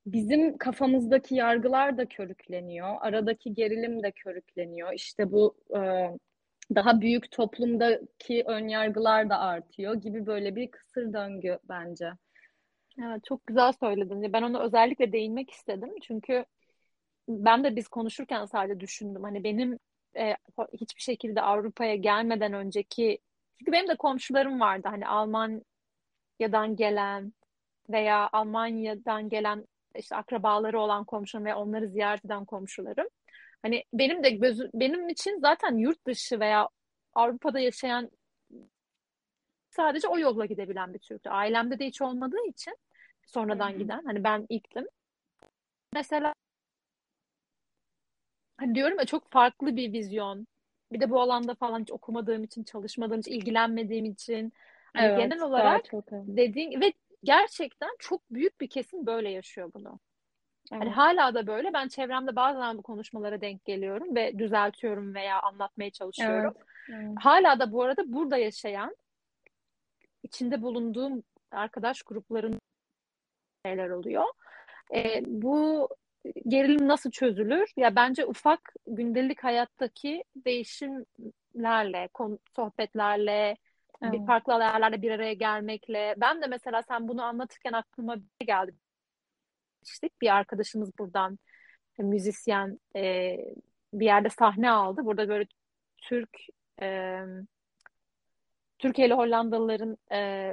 bizim kafamızdaki yargılar da körükleniyor. Aradaki gerilim de körükleniyor. İşte bu e, daha büyük toplumdaki önyargılar da artıyor gibi böyle bir kısır döngü bence. Evet, çok güzel söyledin. Ben onu özellikle değinmek istedim. Çünkü ben de biz konuşurken sadece düşündüm. Hani benim e, hiçbir şekilde Avrupa'ya gelmeden önceki çünkü benim de komşularım vardı. Hani Almanya'dan gelen veya Almanya'dan gelen işte akrabaları olan komşularım ve onları ziyaret eden komşularım. Hani benim de gözü, benim için zaten yurt dışı veya Avrupa'da yaşayan sadece o yolla gidebilen bir Türktü. Ailemde de hiç olmadığı için sonradan Hı-hı. giden. Hani ben ilktim. Mesela hani diyorum ya çok farklı bir vizyon. Bir de bu alanda falan hiç okumadığım için, çalışmadığım için, ilgilenmediğim için hani evet, genel olarak dediğin ve gerçekten çok büyük bir kesim böyle yaşıyor bunu. Hani evet. Hani hala da böyle. Ben çevremde bazen bu konuşmalara denk geliyorum ve düzeltiyorum veya anlatmaya çalışıyorum. Evet. Evet. Hala da bu arada burada yaşayan, içinde bulunduğum arkadaş gruplarının şeyler oluyor. E, bu gerilim nasıl çözülür? Ya bence ufak gündelik hayattaki değişimlerle, sohbetlerle, evet. bir farklı yerlerle bir araya gelmekle. Ben de mesela sen bunu anlatırken aklıma bir geldi. İşte bir arkadaşımız buradan müzisyen e, bir yerde sahne aldı. Burada böyle Türk e, Türkiye ile Hollandalıların e,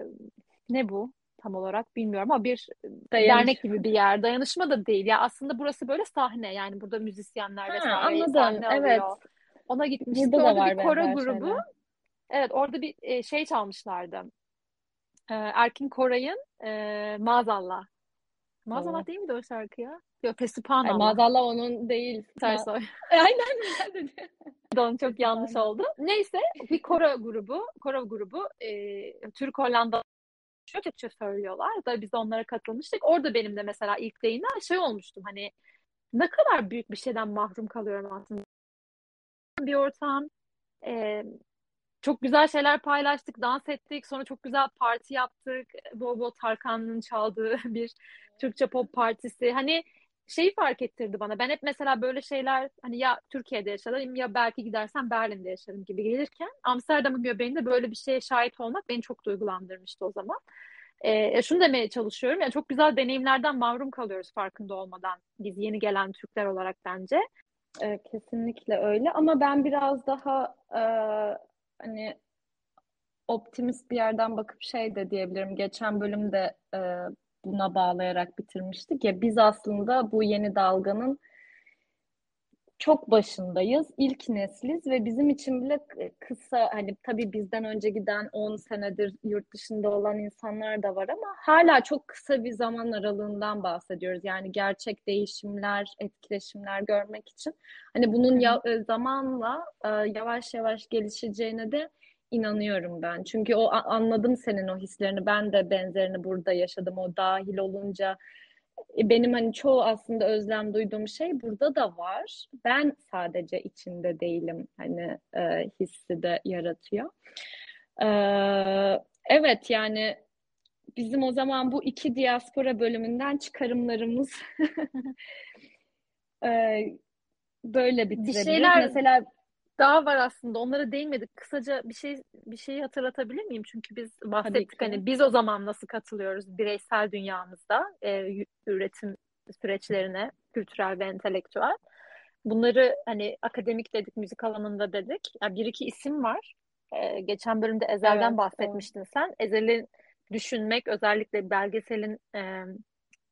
ne bu? tam olarak bilmiyorum ama bir Dayanış. dernek gibi bir yer. Dayanışma da değil. Ya aslında burası böyle sahne. Yani burada müzisyenler ha, vesaire anladım. sahne evet. alıyor. Ona gitmiştik. Burada orada bir koro grubu. Şeyler. Evet orada bir e, şey çalmışlardı. E, Erkin Koray'ın e, Maazallah. Maazallah değil miydi o şarkı ya? Yok Fesuphanallah. Maazallah onun değil. Tersoy. Aynen. Don çok yanlış oldu. Neyse bir koro grubu, koro grubu e, Türk Hollanda Türkçe söylüyorlar. Da biz onlara katılmıştık. Orada benim de mesela ilk değinen şey olmuştum. Hani ne kadar büyük bir şeyden mahrum kalıyorum aslında. Bir ortam. E, çok güzel şeyler paylaştık, dans ettik. Sonra çok güzel parti yaptık. Bol bol Tarkan'ın çaldığı bir Türkçe pop partisi. Hani şeyi fark ettirdi bana. Ben hep mesela böyle şeyler hani ya Türkiye'de yaşarım ya belki gidersem Berlin'de yaşarım gibi gelirken Amsterdam'ın göbeğinde böyle bir şeye şahit olmak beni çok duygulandırmıştı o zaman. Ee, şunu demeye çalışıyorum. Yani çok güzel deneyimlerden mahrum kalıyoruz farkında olmadan. Biz yeni gelen Türkler olarak bence. Ee, kesinlikle öyle ama ben biraz daha e, hani optimist bir yerden bakıp şey de diyebilirim. Geçen bölümde e, buna bağlayarak bitirmiştik ya biz aslında bu yeni dalganın çok başındayız. İlk nesliz ve bizim için bile kısa hani tabii bizden önce giden 10 senedir yurt dışında olan insanlar da var ama hala çok kısa bir zaman aralığından bahsediyoruz. Yani gerçek değişimler, etkileşimler görmek için. Hani bunun ya, zamanla yavaş yavaş gelişeceğine de inanıyorum ben. Çünkü o anladım senin o hislerini. Ben de benzerini burada yaşadım. O dahil olunca e, benim hani çoğu aslında özlem duyduğum şey burada da var. Ben sadece içinde değilim. Hani e, hissi de yaratıyor. E, evet yani bizim o zaman bu iki diaspora bölümünden çıkarımlarımız e, böyle bitirebiliriz. Bir şeyler mesela daha var aslında. Onlara değinmedik. Kısaca bir şey bir şeyi hatırlatabilir miyim? Çünkü biz bahsettik hani biz o zaman nasıl katılıyoruz bireysel dünyamızda e, üretim süreçlerine, kültürel ve entelektüel. Bunları hani akademik dedik, müzik alanında dedik. Yani bir iki isim var. Ee, geçen bölümde Ezel'den evet, bahsetmiştin evet. sen. Ezel'i düşünmek özellikle belgeselin e,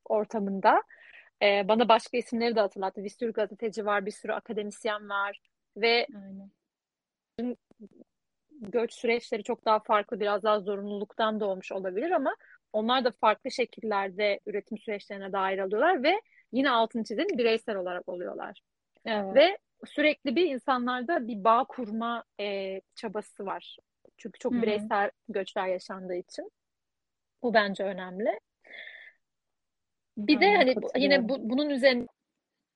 ortamında e, bana başka isimleri de hatırlattı. Bir sürü gazeteci var, bir sürü akademisyen var. Ve Aynen. göç süreçleri çok daha farklı, biraz daha zorunluluktan doğmuş olabilir ama onlar da farklı şekillerde üretim süreçlerine dair alıyorlar ve yine altın çizelim bireysel olarak oluyorlar. Evet. Ve sürekli bir insanlarda bir bağ kurma e, çabası var. Çünkü çok Hı-hı. bireysel göçler yaşandığı için. Bu bence önemli. Bir Aynen, de hani yine bu, bunun üzerine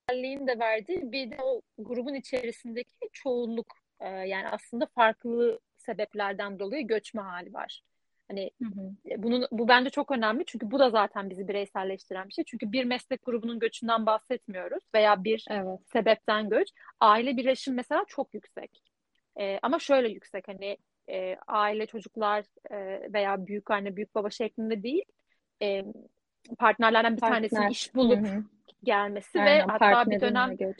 özelliğin de verdiği bir de o grubun içerisindeki çoğunluk e, yani aslında farklı sebeplerden dolayı göçme hali var. Hani hı hı. E, bunun bu bence çok önemli çünkü bu da zaten bizi bireyselleştiren bir şey. Çünkü bir meslek grubunun göçünden bahsetmiyoruz veya bir evet. sebepten göç. Aile birleşim mesela çok yüksek. E, ama şöyle yüksek hani e, aile çocuklar e, veya büyük anne büyük baba şeklinde değil e, partnerlerden bir Partner. tanesinin iş bulup Hı hı. gelmesi ve Aynen, hatta bir dönem göç.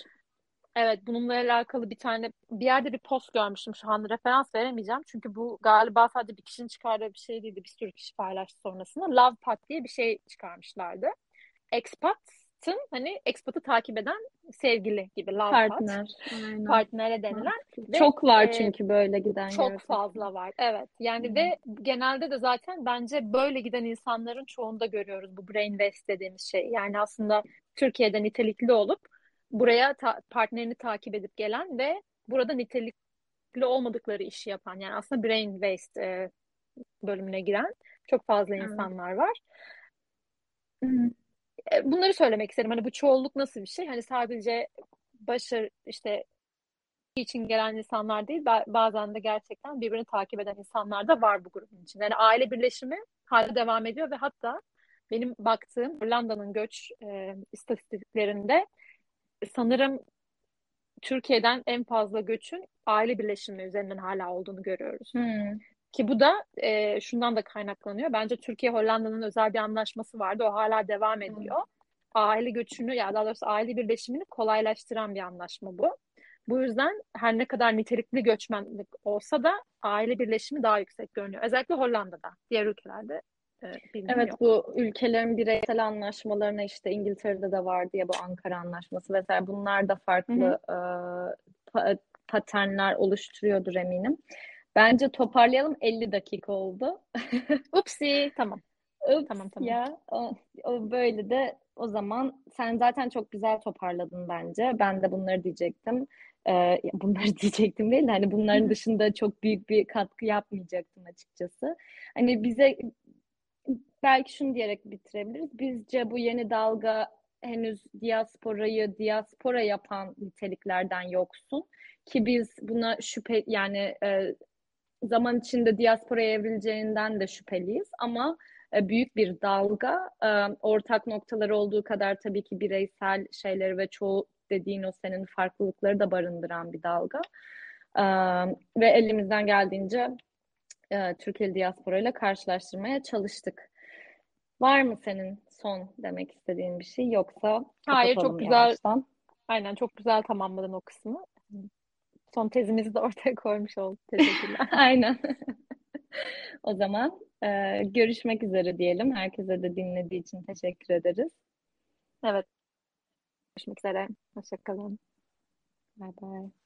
evet bununla alakalı bir tane bir yerde bir post görmüştüm şu anda referans veremeyeceğim çünkü bu galiba sadece bir kişinin çıkardığı bir şey değildi bir sürü kişi paylaştı sonrasında Love Pat diye bir şey çıkarmışlardı expat'ın hani expat'ı takip eden sevgili gibi love Partner. Aynen. partnere denilen ve Çok var e, çünkü böyle giden çok gerçekten. fazla var. Evet. Yani Hı. ve genelde de zaten bence böyle giden insanların çoğunda görüyoruz bu brain waste dediğimiz şey. Yani aslında Türkiye'de nitelikli olup buraya ta- partnerini takip edip gelen ve burada nitelikli olmadıkları işi yapan yani aslında brain waste e, bölümüne giren çok fazla Evet. insanlar var. E, Bunları söylemek isterim. Hani bu çoğunluk nasıl bir şey? Hani sadece başarı işte için gelen insanlar değil, ba- bazen de gerçekten birbirini takip eden insanlar da var bu grubun içinde. Yani aile birleşimi hala devam ediyor ve hatta benim baktığım Hollanda'nın göç e, istatistiklerinde sanırım Türkiye'den en fazla göçün aile birleşimi üzerinden hala olduğunu görüyoruz. Hı. Ki bu da e, şundan da kaynaklanıyor. Bence Türkiye Hollanda'nın özel bir anlaşması vardı. O hala devam ediyor. Aile göçünü ya daha doğrusu aile birleşimini kolaylaştıran bir anlaşma bu. Bu yüzden her ne kadar nitelikli göçmenlik olsa da aile birleşimi daha yüksek görünüyor. Özellikle Hollanda'da. Diğer ülkelerde Evet yok. bu ülkelerin bireysel anlaşmalarına işte İngiltere'de de vardı ya bu Ankara Anlaşması vesaire bunlar da farklı e, pa- paternler oluşturuyordur eminim. Bence toparlayalım 50 dakika oldu. Upsi tamam. Ups Tamam, tamam. ya o, o böyle de o zaman sen zaten çok güzel toparladın bence. Ben de bunları diyecektim. Ee, bunları diyecektim değil de hani bunların dışında çok büyük bir katkı yapmayacaktım açıkçası. Hani bize belki şunu diyerek bitirebiliriz. Bizce bu yeni dalga henüz diasporayı diaspora yapan niteliklerden yoksun ki biz buna şüphe yani e, zaman içinde diasporaya evrileceğinden de şüpheliyiz ama e, büyük bir dalga e, ortak noktaları olduğu kadar tabii ki bireysel şeyleri ve çoğu dediğin o senin farklılıkları da barındıran bir dalga E, ve elimizden geldiğince e, Türkiye'li diaspora ile karşılaştırmaya çalıştık. Var mı senin son demek istediğin bir şey yoksa Hayır, çok güzel. yavaştan. Aynen çok güzel tamamladın o kısmı. Son tezimizi de ortaya koymuş olduk. Teşekkürler. Aynen. O zaman e, görüşmek üzere diyelim. Herkese de dinlediği için teşekkür ederiz. Evet. Görüşmek üzere. Hoşça kalın. Bye bye.